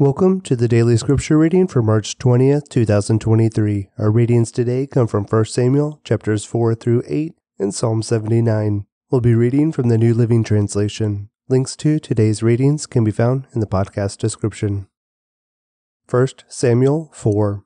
Welcome to the daily scripture reading for March 20th, 2023. Our readings today come from 1 Samuel chapters 4 through 8 and Psalm 79. We'll be reading from the New Living Translation. Links to today's readings can be found in the podcast description. 1 Samuel 4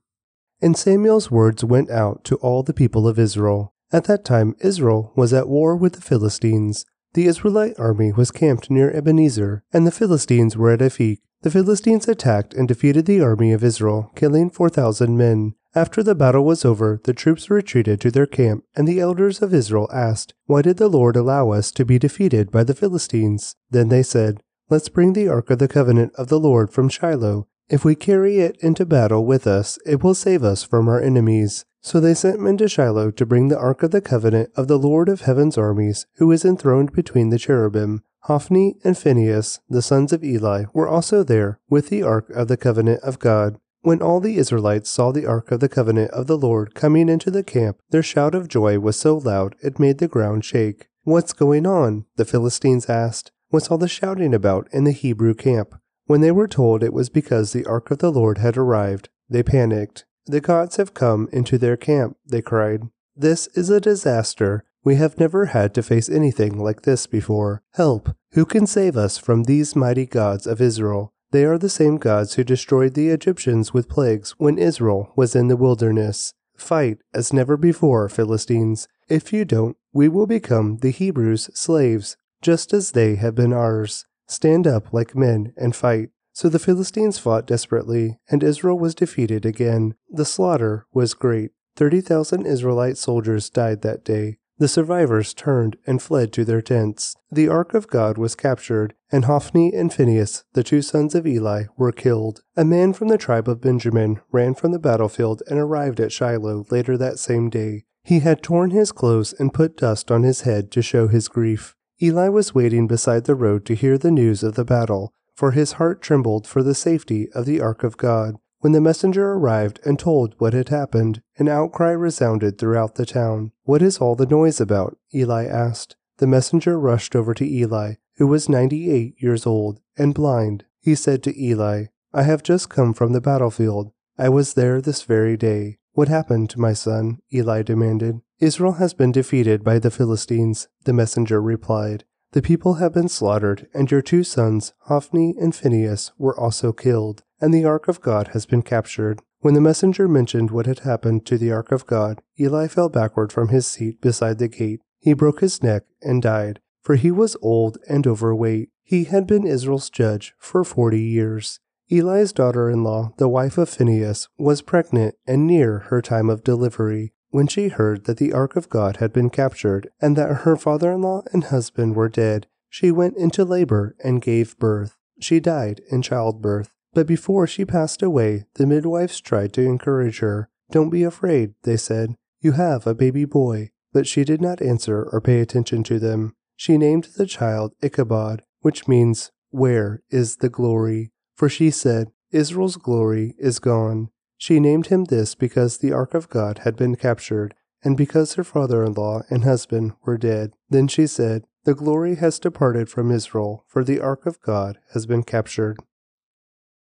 And Samuel's words went out to all the people of Israel. At that time, Israel was at war with the Philistines. The Israelite army was camped near Ebenezer, and the Philistines were at Aphek. The Philistines attacked and defeated the army of Israel, killing 4,000 men. After the battle was over, the troops retreated to their camp, and the elders of Israel asked, Why did the Lord allow us to be defeated by the Philistines? Then they said, Let's bring the ark of the covenant of the Lord from Shiloh. If we carry it into battle with us, it will save us from our enemies. So they sent men to Shiloh to bring the ark of the covenant of the Lord of heaven's armies, who is enthroned between the cherubim. Hophni and Phinehas, the sons of Eli, were also there with the ark of the covenant of God. When all the Israelites saw the ark of the covenant of the Lord coming into the camp, their shout of joy was so loud it made the ground shake. What's going on? the Philistines asked. What's all the shouting about in the Hebrew camp? When they were told it was because the ark of the Lord had arrived, they panicked. The gods have come into their camp, they cried. This is a disaster. We have never had to face anything like this before. Help! Who can save us from these mighty gods of Israel? They are the same gods who destroyed the Egyptians with plagues when Israel was in the wilderness. Fight as never before, Philistines. If you don't, we will become the Hebrews' slaves, just as they have been ours. Stand up like men and fight. So the Philistines fought desperately, and Israel was defeated again. The slaughter was great. Thirty thousand Israelite soldiers died that day. The survivors turned and fled to their tents. The ark of God was captured, and Hophni and Phinehas, the two sons of Eli, were killed. A man from the tribe of Benjamin ran from the battlefield and arrived at Shiloh later that same day. He had torn his clothes and put dust on his head to show his grief. Eli was waiting beside the road to hear the news of the battle, for his heart trembled for the safety of the ark of God. When the messenger arrived and told what had happened, an outcry resounded throughout the town. What is all the noise about? Eli asked. The messenger rushed over to Eli, who was ninety eight years old and blind. He said to Eli, I have just come from the battlefield. I was there this very day. What happened, to my son? Eli demanded. Israel has been defeated by the Philistines, the messenger replied. The people have been slaughtered, and your two sons, Hophni and Phinehas, were also killed, and the ark of God has been captured. When the messenger mentioned what had happened to the ark of God, Eli fell backward from his seat beside the gate. He broke his neck and died, for he was old and overweight. He had been Israel's judge for forty years. Eli's daughter in law, the wife of Phinehas, was pregnant and near her time of delivery. When she heard that the ark of God had been captured and that her father in law and husband were dead, she went into labor and gave birth. She died in childbirth. But before she passed away, the midwives tried to encourage her. Don't be afraid, they said. You have a baby boy. But she did not answer or pay attention to them. She named the child Ichabod, which means, Where is the glory? For she said, Israel's glory is gone. She named him this because the ark of God had been captured, and because her father in law and husband were dead. Then she said, The glory has departed from Israel, for the ark of God has been captured.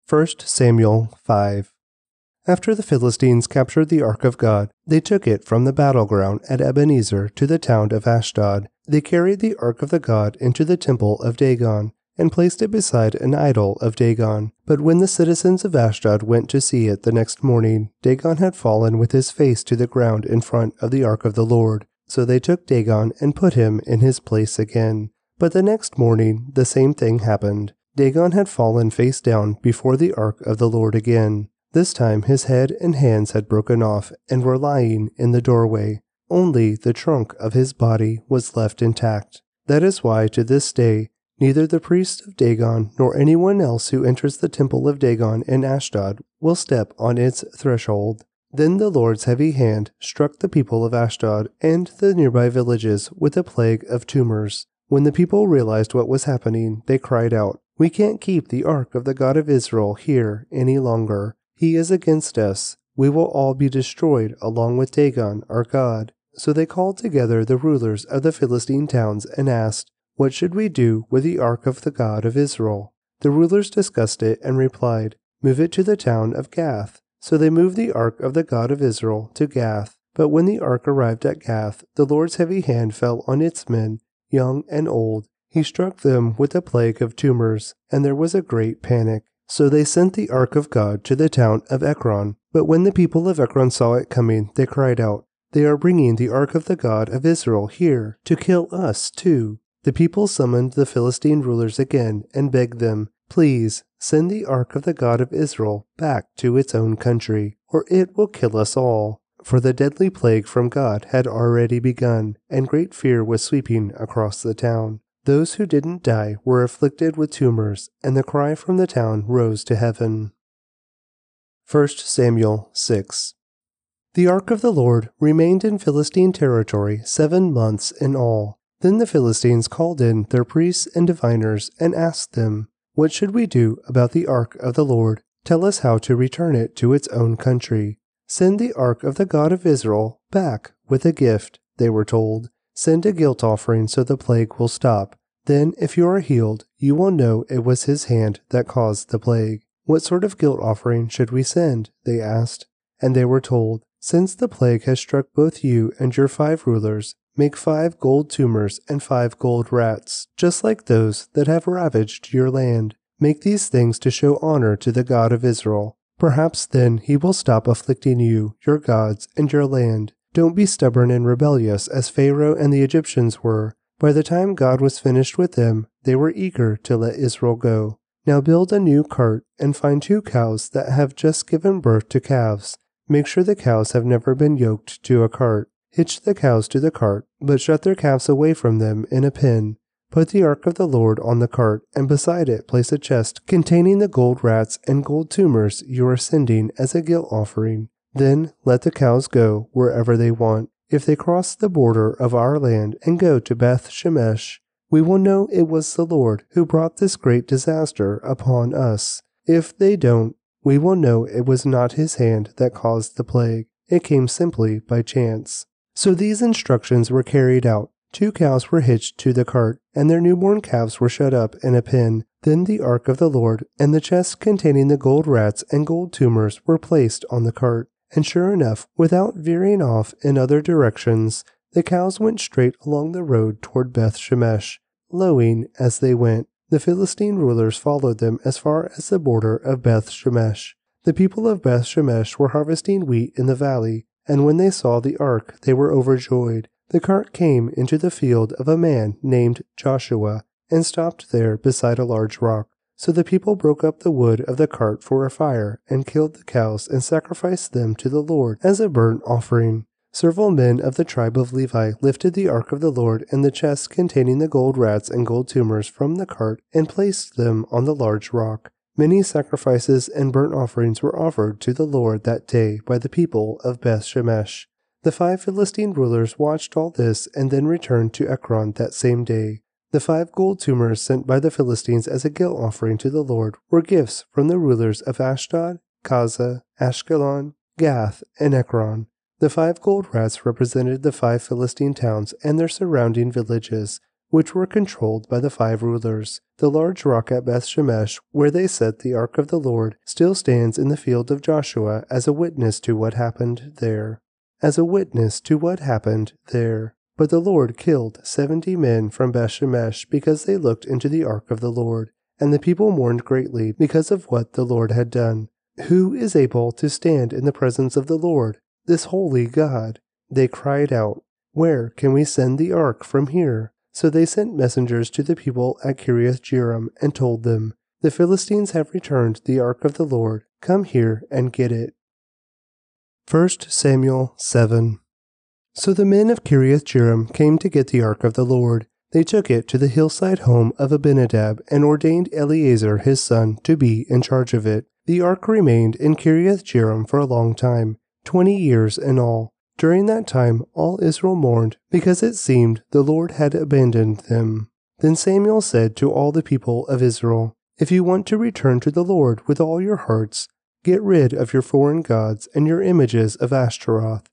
1 Samuel 5 After the Philistines captured the ark of God, they took it from the battleground at Ebenezer to the town of Ashdod. They carried the ark of the God into the temple of Dagon and placed it beside an idol of Dagon. But when the citizens of Ashdod went to see it the next morning, Dagon had fallen with his face to the ground in front of the ark of the Lord. So they took Dagon and put him in his place again. But the next morning the same thing happened. Dagon had fallen face down before the ark of the Lord again. This time his head and hands had broken off and were lying in the doorway. Only the trunk of his body was left intact. That is why to this day Neither the priests of Dagon nor anyone else who enters the temple of Dagon in Ashdod will step on its threshold. Then the Lord's heavy hand struck the people of Ashdod and the nearby villages with a plague of tumors. When the people realized what was happening, they cried out, We can't keep the ark of the God of Israel here any longer. He is against us. We will all be destroyed along with Dagon, our God. So they called together the rulers of the Philistine towns and asked, what should we do with the ark of the God of Israel? The rulers discussed it and replied, Move it to the town of Gath. So they moved the ark of the God of Israel to Gath. But when the ark arrived at Gath, the Lord's heavy hand fell on its men, young and old. He struck them with a plague of tumors, and there was a great panic. So they sent the ark of God to the town of Ekron. But when the people of Ekron saw it coming, they cried out, They are bringing the ark of the God of Israel here to kill us too. The people summoned the Philistine rulers again and begged them, Please send the ark of the God of Israel back to its own country, or it will kill us all. For the deadly plague from God had already begun, and great fear was sweeping across the town. Those who didn't die were afflicted with tumors, and the cry from the town rose to heaven. 1 Samuel 6 The ark of the Lord remained in Philistine territory seven months in all. Then the Philistines called in their priests and diviners and asked them, What should we do about the ark of the Lord? Tell us how to return it to its own country. Send the ark of the God of Israel back with a gift, they were told. Send a guilt offering so the plague will stop. Then, if you are healed, you will know it was his hand that caused the plague. What sort of guilt offering should we send? They asked. And they were told, Since the plague has struck both you and your five rulers, Make five gold tumors and five gold rats, just like those that have ravaged your land. Make these things to show honor to the God of Israel. Perhaps then he will stop afflicting you, your gods, and your land. Don't be stubborn and rebellious as Pharaoh and the Egyptians were. By the time God was finished with them, they were eager to let Israel go. Now build a new cart and find two cows that have just given birth to calves. Make sure the cows have never been yoked to a cart. Hitch the cows to the cart, but shut their calves away from them in a pen. Put the ark of the Lord on the cart, and beside it place a chest containing the gold rats and gold tumors you are sending as a guilt offering. Then let the cows go wherever they want. If they cross the border of our land and go to Beth Shemesh, we will know it was the Lord who brought this great disaster upon us. If they don't, we will know it was not his hand that caused the plague. It came simply by chance. So these instructions were carried out. Two cows were hitched to the cart, and their newborn calves were shut up in a pen. Then the ark of the Lord and the chest containing the gold rats and gold tumors were placed on the cart. And sure enough, without veering off in other directions, the cows went straight along the road toward Beth Shemesh, lowing as they went. The Philistine rulers followed them as far as the border of Beth Shemesh. The people of Beth Shemesh were harvesting wheat in the valley, and when they saw the ark, they were overjoyed. The cart came into the field of a man named Joshua, and stopped there beside a large rock. So the people broke up the wood of the cart for a fire, and killed the cows, and sacrificed them to the Lord as a burnt offering. Several men of the tribe of Levi lifted the ark of the Lord and the chest containing the gold rats and gold tumors from the cart, and placed them on the large rock. Many sacrifices and burnt offerings were offered to the Lord that day by the people of Beth Shemesh. The five Philistine rulers watched all this and then returned to Ekron that same day. The five gold tumors sent by the Philistines as a guilt offering to the Lord were gifts from the rulers of Ashdod, Gaza, Ashkelon, Gath, and Ekron. The five gold rats represented the five Philistine towns and their surrounding villages which were controlled by the five rulers. The large rock at Beth Shemesh, where they set the ark of the Lord, still stands in the field of Joshua as a witness to what happened there. As a witness to what happened there. But the Lord killed seventy men from Beth Shemesh because they looked into the ark of the Lord, and the people mourned greatly because of what the Lord had done. Who is able to stand in the presence of the Lord, this holy God? They cried out, Where can we send the ark from here? So they sent messengers to the people at Kiriath Jearim and told them, The Philistines have returned the ark of the Lord. Come here and get it. 1 Samuel 7 So the men of Kiriath Jearim came to get the ark of the Lord. They took it to the hillside home of Abinadab and ordained Eleazar his son to be in charge of it. The ark remained in Kiriath Jearim for a long time, twenty years in all. During that time, all Israel mourned because it seemed the Lord had abandoned them. Then Samuel said to all the people of Israel, If you want to return to the Lord with all your hearts, get rid of your foreign gods and your images of Ashtaroth.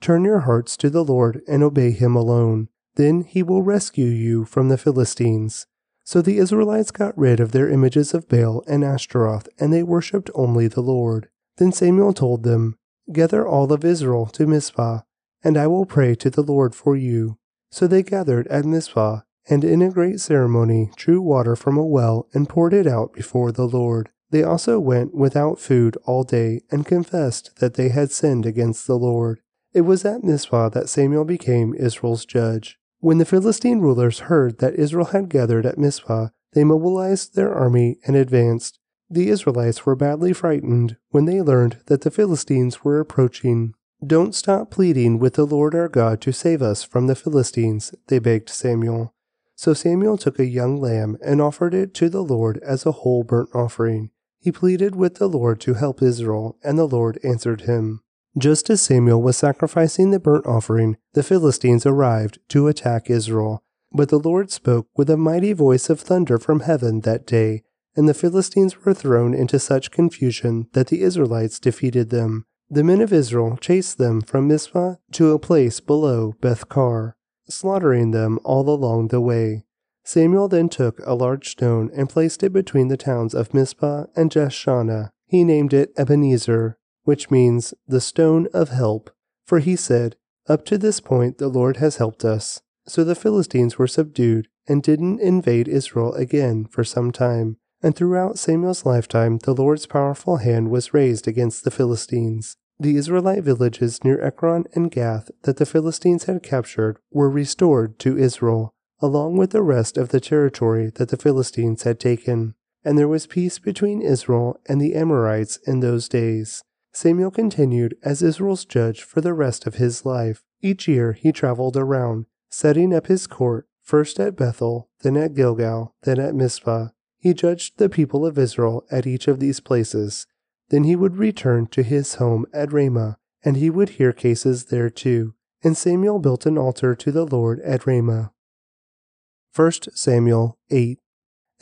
Turn your hearts to the Lord and obey him alone. Then he will rescue you from the Philistines. So the Israelites got rid of their images of Baal and Ashtaroth, and they worshipped only the Lord. Then Samuel told them, Gather all of Israel to Mizpah, and I will pray to the Lord for you. So they gathered at Mizpah, and in a great ceremony drew water from a well and poured it out before the Lord. They also went without food all day and confessed that they had sinned against the Lord. It was at Mizpah that Samuel became Israel's judge. When the Philistine rulers heard that Israel had gathered at Mizpah, they mobilized their army and advanced. The Israelites were badly frightened when they learned that the Philistines were approaching. Don't stop pleading with the Lord our God to save us from the Philistines, they begged Samuel. So Samuel took a young lamb and offered it to the Lord as a whole burnt offering. He pleaded with the Lord to help Israel, and the Lord answered him. Just as Samuel was sacrificing the burnt offering, the Philistines arrived to attack Israel. But the Lord spoke with a mighty voice of thunder from heaven that day, and the Philistines were thrown into such confusion that the Israelites defeated them. The men of Israel chased them from Mizpah to a place below Beth-car, slaughtering them all along the way. Samuel then took a large stone and placed it between the towns of Mizpah and Jeshanah. He named it Ebenezer, which means the stone of help. For he said, Up to this point the Lord has helped us. So the Philistines were subdued and didn't invade Israel again for some time. And throughout Samuel's lifetime, the Lord's powerful hand was raised against the Philistines. The Israelite villages near Ekron and Gath that the Philistines had captured were restored to Israel, along with the rest of the territory that the Philistines had taken. And there was peace between Israel and the Amorites in those days. Samuel continued as Israel's judge for the rest of his life. Each year he traveled around, setting up his court, first at Bethel, then at Gilgal, then at Mizpah. He judged the people of Israel at each of these places. Then he would return to his home at Ramah, and he would hear cases there too. And Samuel built an altar to the Lord at Ramah. 1 Samuel 8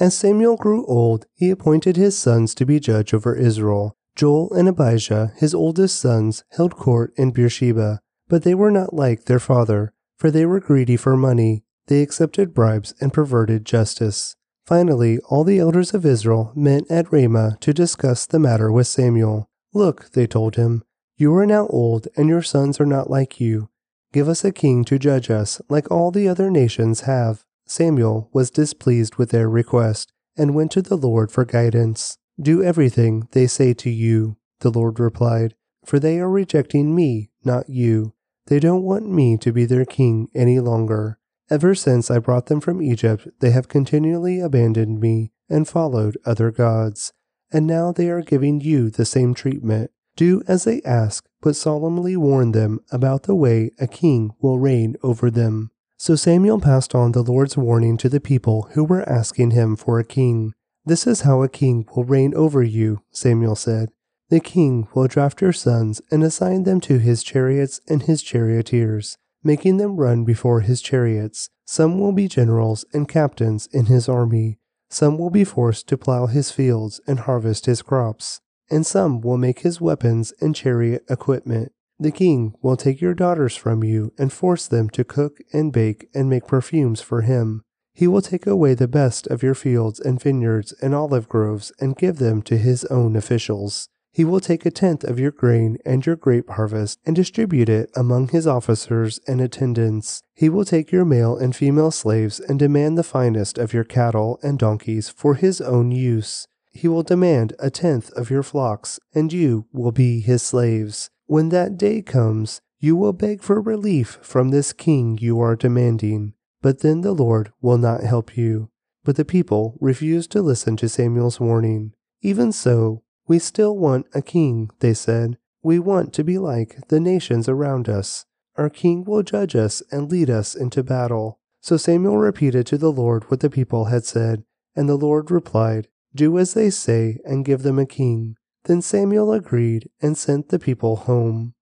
As Samuel grew old, he appointed his sons to be judge over Israel. Joel and Abijah, his oldest sons, held court in Beersheba, but they were not like their father, for they were greedy for money. They accepted bribes and perverted justice. Finally, all the elders of Israel met at Ramah to discuss the matter with Samuel. Look, they told him, you are now old, and your sons are not like you. Give us a king to judge us, like all the other nations have. Samuel was displeased with their request, and went to the Lord for guidance. Do everything they say to you, the Lord replied, for they are rejecting me, not you. They don't want me to be their king any longer. Ever since I brought them from Egypt, they have continually abandoned me and followed other gods. And now they are giving you the same treatment. Do as they ask, but solemnly warn them about the way a king will reign over them. So Samuel passed on the Lord's warning to the people who were asking him for a king. This is how a king will reign over you, Samuel said. The king will draft your sons and assign them to his chariots and his charioteers, making them run before his chariots. Some will be generals and captains in his army. Some will be forced to plow his fields and harvest his crops. And some will make his weapons and chariot equipment. The king will take your daughters from you and force them to cook and bake and make perfumes for him. He will take away the best of your fields and vineyards and olive groves and give them to his own officials. He will take a tenth of your grain and your grape harvest and distribute it among his officers and attendants. He will take your male and female slaves and demand the finest of your cattle and donkeys for his own use. He will demand a tenth of your flocks, and you will be his slaves. When that day comes, you will beg for relief from this king you are demanding. But then the Lord will not help you. But the people refused to listen to Samuel's warning. Even so, we still want a king, they said. We want to be like the nations around us. Our king will judge us and lead us into battle. So Samuel repeated to the Lord what the people had said, and the Lord replied, Do as they say and give them a king. Then Samuel agreed and sent the people home.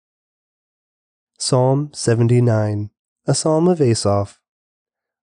Psalm 79 A Psalm of Asaph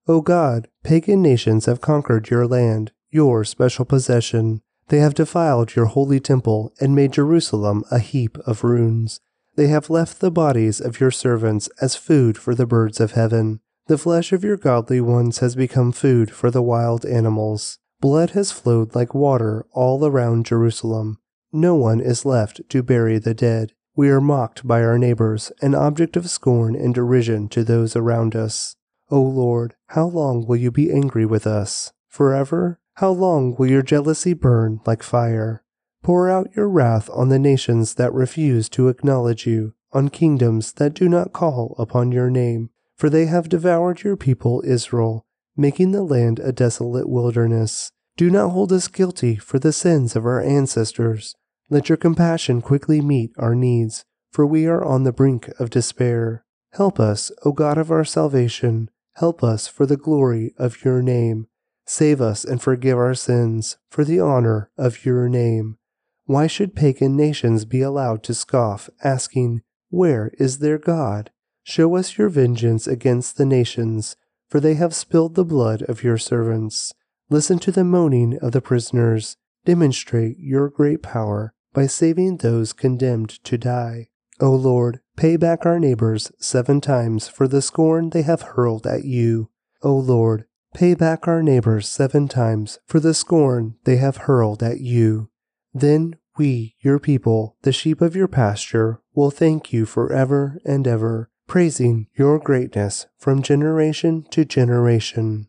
O God, pagan nations have conquered your land, your special possession. They have defiled your holy temple and made Jerusalem a heap of ruins. They have left the bodies of your servants as food for the birds of heaven. The flesh of your godly ones has become food for the wild animals. Blood has flowed like water all around Jerusalem. No one is left to bury the dead. We are mocked by our neighbors, an object of scorn and derision to those around us. O Lord, how long will you be angry with us? Forever? How long will your jealousy burn like fire? Pour out your wrath on the nations that refuse to acknowledge you, on kingdoms that do not call upon your name, for they have devoured your people Israel, making the land a desolate wilderness. Do not hold us guilty for the sins of our ancestors. Let your compassion quickly meet our needs, for we are on the brink of despair. Help us, O God of our salvation. Help us for the glory of your name. Save us and forgive our sins for the honor of your name. Why should pagan nations be allowed to scoff, asking, Where is their God? Show us your vengeance against the nations, for they have spilled the blood of your servants. Listen to the moaning of the prisoners. Demonstrate your great power by saving those condemned to die. O Lord, pay back our neighbors seven times for the scorn they have hurled at you. O Lord, pay back our neighbors seven times for the scorn they have hurled at you. Then we, your people, the sheep of your pasture, will thank you forever and ever, praising your greatness from generation to generation.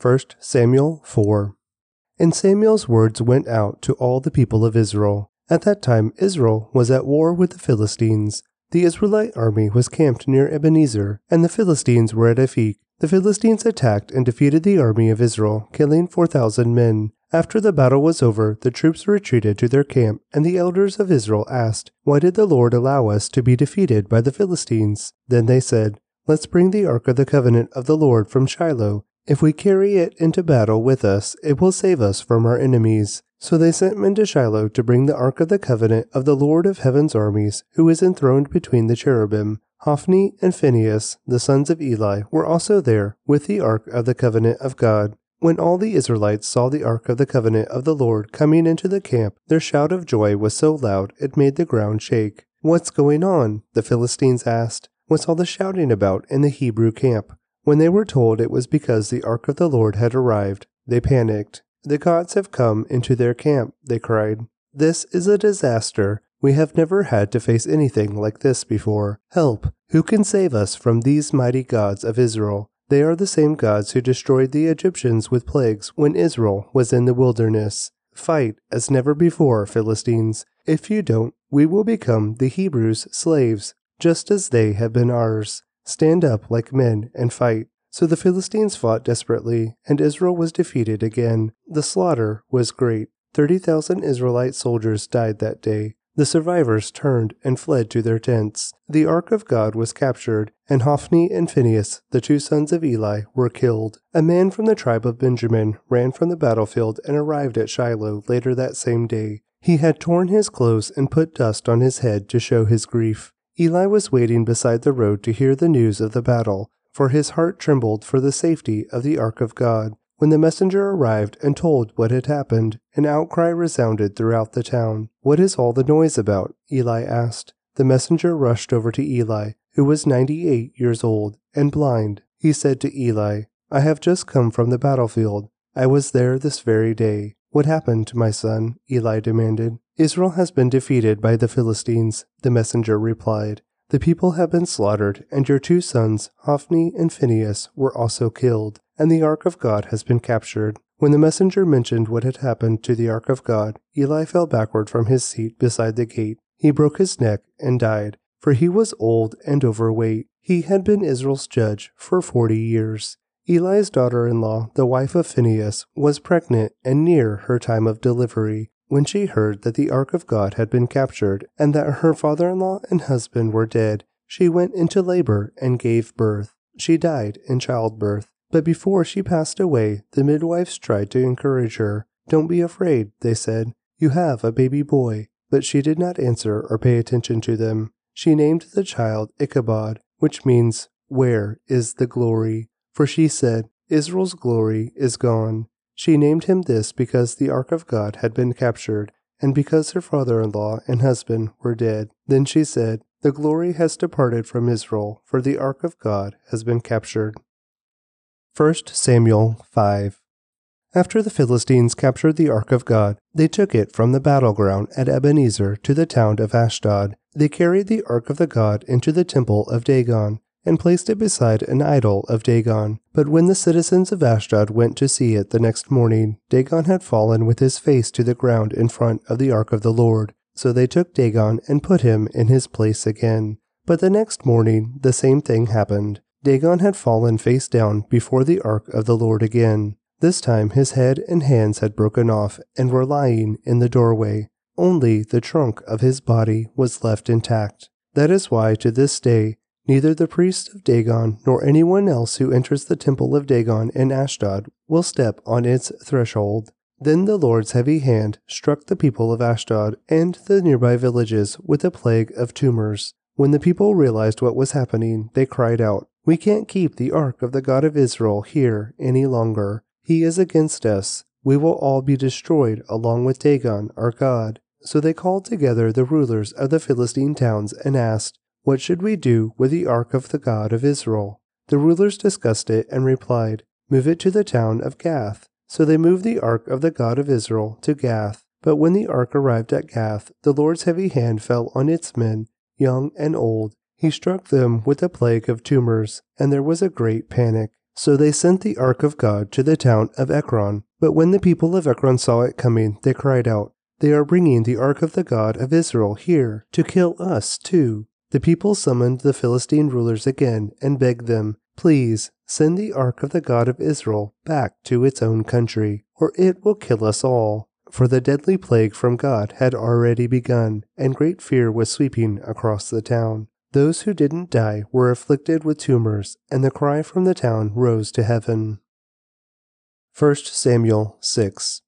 1 Samuel 4 And Samuel's words went out to all the people of Israel. At that time, Israel was at war with the Philistines. The Israelite army was camped near Ebenezer, and the Philistines were at Aphek. The Philistines attacked and defeated the army of Israel, killing 4,000 men. After the battle was over, the troops retreated to their camp, and the elders of Israel asked, Why did the Lord allow us to be defeated by the Philistines? Then they said, Let's bring the ark of the covenant of the Lord from Shiloh. If we carry it into battle with us, it will save us from our enemies. So they sent men to Shiloh to bring the ark of the covenant of the Lord of heaven's armies, who is enthroned between the cherubim. Hophni and Phinehas, the sons of Eli, were also there with the ark of the covenant of God. When all the Israelites saw the ark of the covenant of the Lord coming into the camp, their shout of joy was so loud it made the ground shake. What's going on? the Philistines asked. What's all the shouting about in the Hebrew camp? When they were told it was because the ark of the Lord had arrived, they panicked. The gods have come into their camp, they cried. This is a disaster. We have never had to face anything like this before. Help! Who can save us from these mighty gods of Israel? They are the same gods who destroyed the Egyptians with plagues when Israel was in the wilderness. Fight as never before, Philistines. If you don't, we will become the Hebrews' slaves, just as they have been ours. Stand up like men and fight. So the Philistines fought desperately, and Israel was defeated again. The slaughter was great. Thirty thousand Israelite soldiers died that day. The survivors turned and fled to their tents. The ark of God was captured, and Hophni and Phinehas, the two sons of Eli, were killed. A man from the tribe of Benjamin ran from the battlefield and arrived at Shiloh later that same day. He had torn his clothes and put dust on his head to show his grief. Eli was waiting beside the road to hear the news of the battle for his heart trembled for the safety of the ark of God. When the messenger arrived and told what had happened, an outcry resounded throughout the town. What is all the noise about? Eli asked. The messenger rushed over to Eli, who was ninety eight years old and blind. He said to Eli, I have just come from the battlefield. I was there this very day. What happened, to my son? Eli demanded. Israel has been defeated by the Philistines, the messenger replied. The people have been slaughtered, and your two sons, Hophni and Phinehas, were also killed, and the ark of God has been captured. When the messenger mentioned what had happened to the ark of God, Eli fell backward from his seat beside the gate. He broke his neck and died, for he was old and overweight. He had been Israel's judge for forty years. Eli's daughter in law, the wife of Phinehas, was pregnant and near her time of delivery. When she heard that the ark of God had been captured and that her father in law and husband were dead, she went into labor and gave birth. She died in childbirth. But before she passed away, the midwives tried to encourage her. Don't be afraid, they said. You have a baby boy. But she did not answer or pay attention to them. She named the child Ichabod, which means, Where is the glory? For she said, Israel's glory is gone. She named him this because the ark of God had been captured, and because her father in law and husband were dead. Then she said, The glory has departed from Israel, for the ark of God has been captured. 1 Samuel 5 After the Philistines captured the ark of God, they took it from the battleground at Ebenezer to the town of Ashdod. They carried the ark of the God into the temple of Dagon and placed it beside an idol of Dagon. But when the citizens of Ashdod went to see it the next morning, Dagon had fallen with his face to the ground in front of the ark of the Lord. So they took Dagon and put him in his place again. But the next morning the same thing happened. Dagon had fallen face down before the ark of the Lord again. This time his head and hands had broken off and were lying in the doorway. Only the trunk of his body was left intact. That is why to this day Neither the priest of Dagon nor anyone else who enters the temple of Dagon in Ashdod will step on its threshold. Then the Lord's heavy hand struck the people of Ashdod and the nearby villages with a plague of tumors. When the people realized what was happening, they cried out, We can't keep the ark of the God of Israel here any longer. He is against us. We will all be destroyed along with Dagon, our God. So they called together the rulers of the Philistine towns and asked, what should we do with the ark of the God of Israel? The rulers discussed it and replied, Move it to the town of Gath. So they moved the ark of the God of Israel to Gath. But when the ark arrived at Gath, the Lord's heavy hand fell on its men, young and old. He struck them with a plague of tumors, and there was a great panic. So they sent the ark of God to the town of Ekron. But when the people of Ekron saw it coming, they cried out, They are bringing the ark of the God of Israel here to kill us too. The people summoned the Philistine rulers again and begged them, Please send the ark of the God of Israel back to its own country, or it will kill us all. For the deadly plague from God had already begun, and great fear was sweeping across the town. Those who didn't die were afflicted with tumors, and the cry from the town rose to heaven. 1 Samuel 6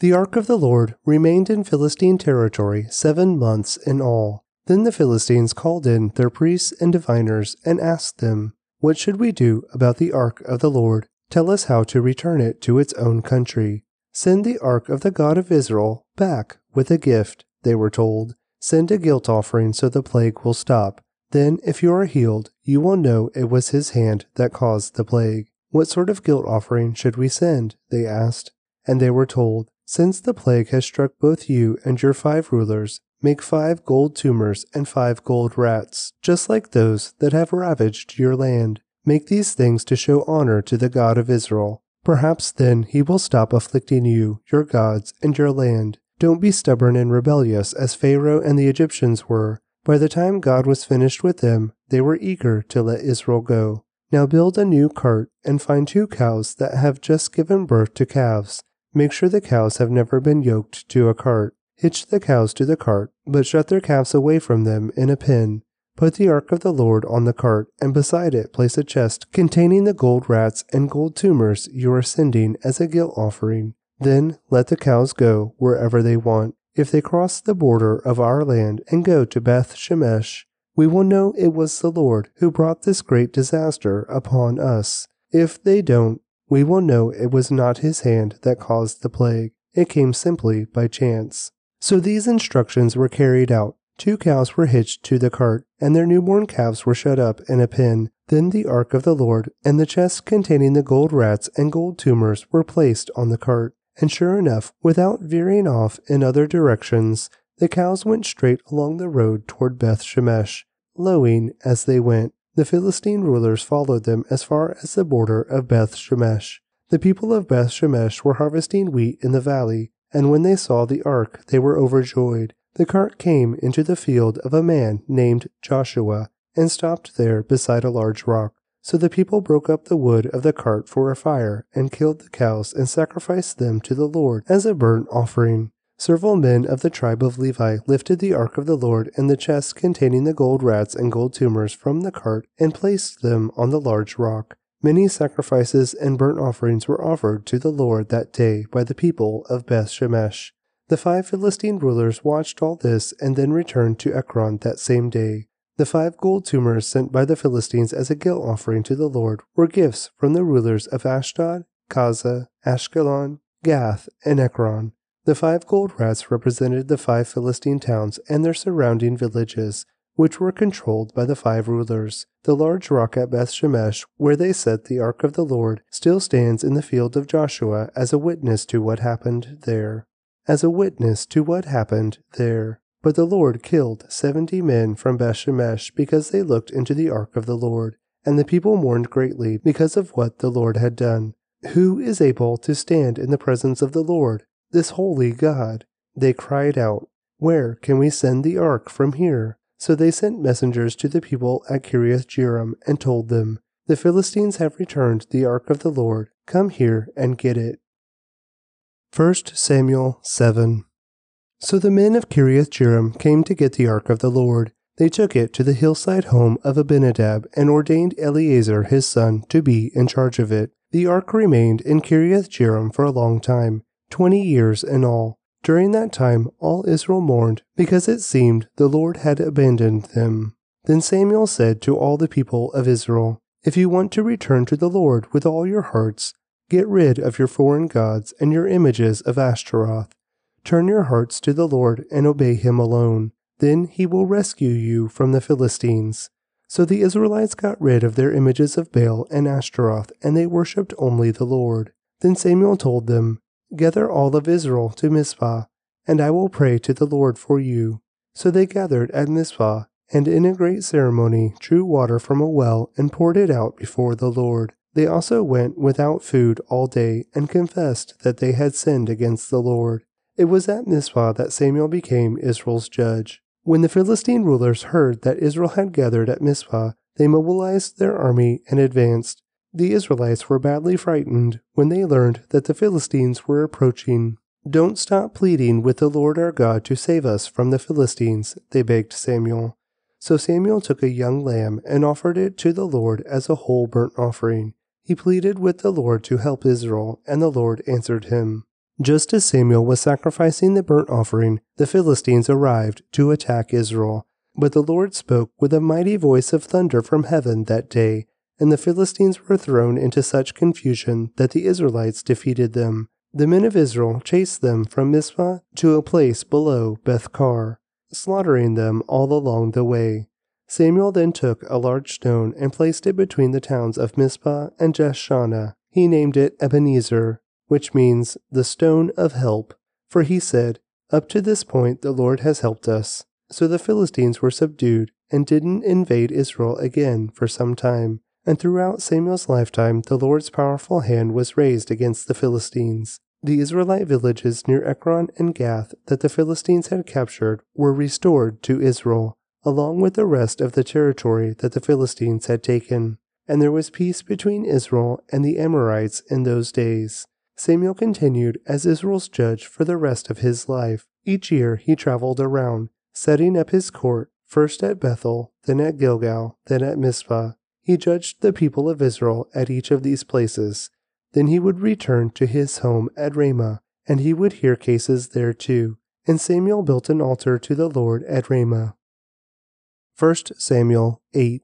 The ark of the Lord remained in Philistine territory seven months in all. Then the Philistines called in their priests and diviners and asked them, What should we do about the ark of the Lord? Tell us how to return it to its own country. Send the ark of the God of Israel back with a gift, they were told. Send a guilt offering so the plague will stop. Then, if you are healed, you will know it was his hand that caused the plague. What sort of guilt offering should we send? They asked. And they were told, Since the plague has struck both you and your five rulers, Make five gold tumors and five gold rats, just like those that have ravaged your land. Make these things to show honor to the God of Israel. Perhaps then he will stop afflicting you, your gods, and your land. Don't be stubborn and rebellious as Pharaoh and the Egyptians were. By the time God was finished with them, they were eager to let Israel go. Now build a new cart and find two cows that have just given birth to calves. Make sure the cows have never been yoked to a cart. Hitch the cows to the cart, but shut their calves away from them in a pen. Put the ark of the Lord on the cart, and beside it place a chest containing the gold rats and gold tumors you are sending as a guilt offering. Then let the cows go wherever they want. If they cross the border of our land and go to Beth Shemesh, we will know it was the Lord who brought this great disaster upon us. If they don't, we will know it was not his hand that caused the plague. It came simply by chance. So these instructions were carried out. Two cows were hitched to the cart, and their newborn calves were shut up in a pen. Then the ark of the Lord and the chest containing the gold rats and gold tumors were placed on the cart. And sure enough, without veering off in other directions, the cows went straight along the road toward Beth Shemesh, lowing as they went. The Philistine rulers followed them as far as the border of Beth Shemesh. The people of Beth Shemesh were harvesting wheat in the valley, and when they saw the ark, they were overjoyed. The cart came into the field of a man named Joshua, and stopped there beside a large rock. So the people broke up the wood of the cart for a fire, and killed the cows, and sacrificed them to the Lord as a burnt offering. Several men of the tribe of Levi lifted the ark of the Lord and the chest containing the gold rats and gold tumors from the cart, and placed them on the large rock. Many sacrifices and burnt offerings were offered to the Lord that day by the people of Beth Shemesh. The five Philistine rulers watched all this and then returned to Ekron that same day. The five gold tumors sent by the Philistines as a guilt offering to the Lord were gifts from the rulers of Ashdod, Gaza, Ashkelon, Gath, and Ekron. The five gold rats represented the five Philistine towns and their surrounding villages. which were controlled by the five rulers. The large rock at Beth Shemesh, where they set the ark of the Lord, still stands in the field of Joshua as a witness to what happened there. As a witness to what happened there. But the Lord killed seventy men from Beth Shemesh because they looked into the ark of the Lord. And the people mourned greatly because of what the Lord had done. Who is able to stand in the presence of the Lord, this holy God? They cried out, Where can we send the ark from here? So they sent messengers to the people at Kiriath Jearim and told them, The Philistines have returned the ark of the Lord. Come here and get it. 1 Samuel 7 So the men of Kiriath Jearim came to get the ark of the Lord. They took it to the hillside home of Abinadab and ordained Eleazar his son to be in charge of it. The ark remained in Kiriath Jearim for a long time, twenty years in all. During that time, all Israel mourned because it seemed the Lord had abandoned them. Then Samuel said to all the people of Israel, If you want to return to the Lord with all your hearts, get rid of your foreign gods and your images of Ashtaroth. Turn your hearts to the Lord and obey him alone. Then he will rescue you from the Philistines. So the Israelites got rid of their images of Baal and Ashtaroth, and they worshipped only the Lord. Then Samuel told them, Gather all of Israel to Mizpah, and I will pray to the Lord for you. So they gathered at Mizpah, and in a great ceremony drew water from a well and poured it out before the Lord. They also went without food all day and confessed that they had sinned against the Lord. It was at Mizpah that Samuel became Israel's judge. When the Philistine rulers heard that Israel had gathered at Mizpah, they mobilized their army and advanced. The Israelites were badly frightened when they learned that the Philistines were approaching. Don't stop pleading with the Lord our God to save us from the Philistines, they begged Samuel. So Samuel took a young lamb and offered it to the Lord as a whole burnt offering. He pleaded with the Lord to help Israel, and the Lord answered him. Just as Samuel was sacrificing the burnt offering, the Philistines arrived to attack Israel. But the Lord spoke with a mighty voice of thunder from heaven that day and the Philistines were thrown into such confusion that the Israelites defeated them. The men of Israel chased them from Mizpah to a place below Beth-car, slaughtering them all along the way. Samuel then took a large stone and placed it between the towns of Mizpah and Jeshanah. He named it Ebenezer, which means the stone of help, for he said, Up to this point the Lord has helped us. So the Philistines were subdued and didn't invade Israel again for some time. And throughout Samuel's lifetime, the Lord's powerful hand was raised against the Philistines. The Israelite villages near Ekron and Gath that the Philistines had captured were restored to Israel, along with the rest of the territory that the Philistines had taken. And there was peace between Israel and the Amorites in those days. Samuel continued as Israel's judge for the rest of his life. Each year he traveled around, setting up his court, first at Bethel, then at Gilgal, then at Mizpah, he judged the people of Israel at each of these places. Then he would return to his home at Ramah, and he would hear cases there too. And Samuel built an altar to the Lord at Ramah. 1 Samuel 8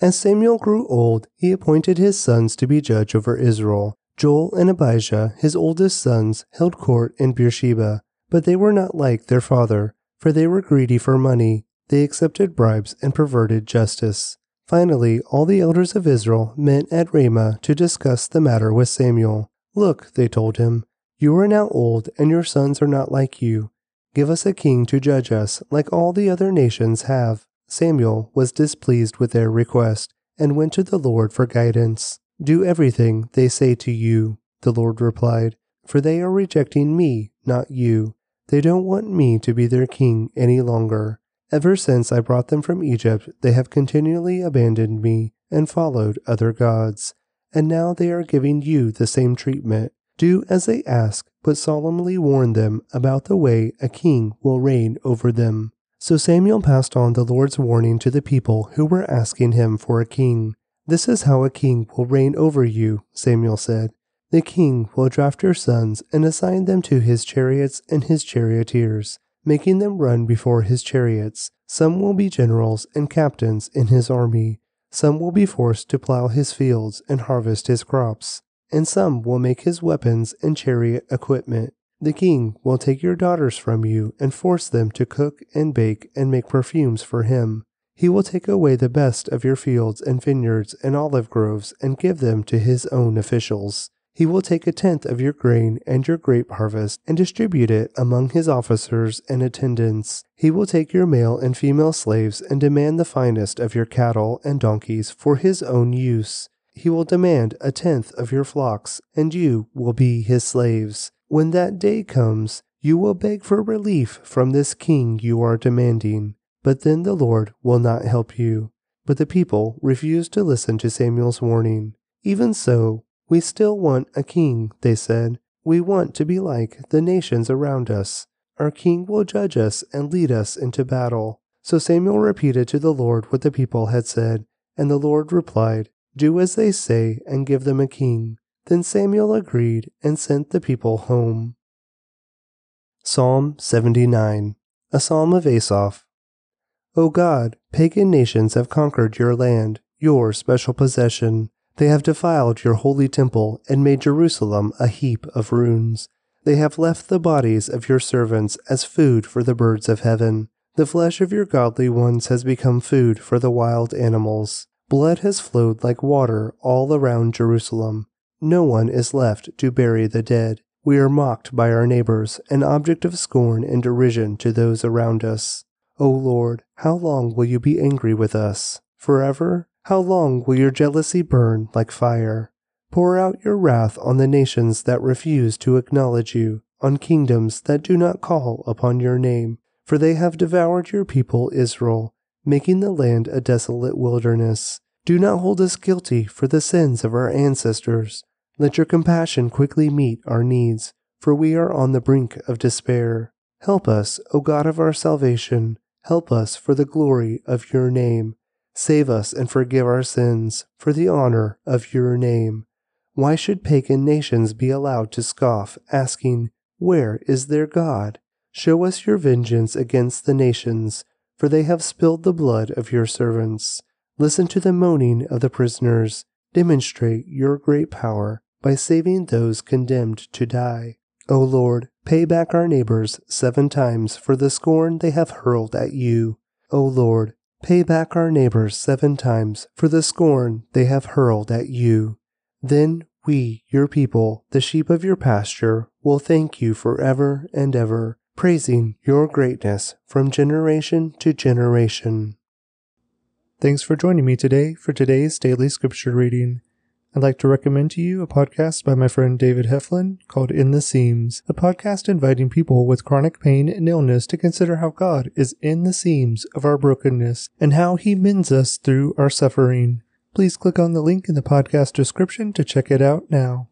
As Samuel grew old, he appointed his sons to be judge over Israel. Joel and Abijah, his oldest sons, held court in Beersheba, but they were not like their father, for they were greedy for money. They accepted bribes and perverted justice. Finally, all the elders of Israel met at Ramah to discuss the matter with Samuel. Look, they told him, you are now old, and your sons are not like you. Give us a king to judge us, like all the other nations have. Samuel was displeased with their request, and went to the Lord for guidance. Do everything they say to you, the Lord replied, for they are rejecting me, not you. They don't want me to be their king any longer. Ever since I brought them from Egypt, they have continually abandoned me and followed other gods. And now they are giving you the same treatment. Do as they ask, but solemnly warn them about the way a king will reign over them. So Samuel passed on the Lord's warning to the people who were asking him for a king. This is how a king will reign over you, Samuel said. The king will draft your sons and assign them to his chariots and his charioteers making them run before his chariots. Some will be generals and captains in his army. Some will be forced to plow his fields and harvest his crops. And some will make his weapons and chariot equipment. The king will take your daughters from you and force them to cook and bake and make perfumes for him. He will take away the best of your fields and vineyards and olive groves and give them to his own officials. He will take a tenth of your grain and your grape harvest and distribute it among his officers and attendants. He will take your male and female slaves and demand the finest of your cattle and donkeys for his own use. He will demand a tenth of your flocks, and you will be his slaves. When that day comes, you will beg for relief from this king you are demanding. But then the Lord will not help you. But the people refused to listen to Samuel's warning. Even so, we still want a king, they said. We want to be like the nations around us. Our king will judge us and lead us into battle. So Samuel repeated to the Lord what the people had said, and the Lord replied, Do as they say and give them a king. Then Samuel agreed and sent the people home. Psalm 79 A Psalm of Asaph O God, pagan nations have conquered your land, your special possession. They have defiled your holy temple and made Jerusalem a heap of ruins. They have left the bodies of your servants as food for the birds of heaven. The flesh of your godly ones has become food for the wild animals. Blood has flowed like water all around Jerusalem. No one is left to bury the dead. We are mocked by our neighbors, an object of scorn and derision to those around us. O Lord, how long will you be angry with us? Forever? How long will your jealousy burn like fire? Pour out your wrath on the nations that refuse to acknowledge you, on kingdoms that do not call upon your name, for they have devoured your people Israel, making the land a desolate wilderness. Do not hold us guilty for the sins of our ancestors. Let your compassion quickly meet our needs, for we are on the brink of despair. Help us, O God of our salvation. Help us for the glory of your name. Save us and forgive our sins for the honor of your name. Why should pagan nations be allowed to scoff, asking, Where is their God? Show us your vengeance against the nations, for they have spilled the blood of your servants. Listen to the moaning of the prisoners. Demonstrate your great power by saving those condemned to die. O Lord, pay back our neighbors seven times for the scorn they have hurled at you. O Lord, pay back our neighbors seven times for the scorn they have hurled at you. Then we, your people, the sheep of your pasture, will thank you forever and ever, praising your greatness from generation to generation. Thanks for joining me today for today's daily scripture reading. I'd like to recommend to you a podcast by my friend David Heflin called In the Seams, a podcast inviting people with chronic pain and illness to consider how God is in the seams of our brokenness and how he mends us through our suffering. Please click on the link in the podcast description to check it out now.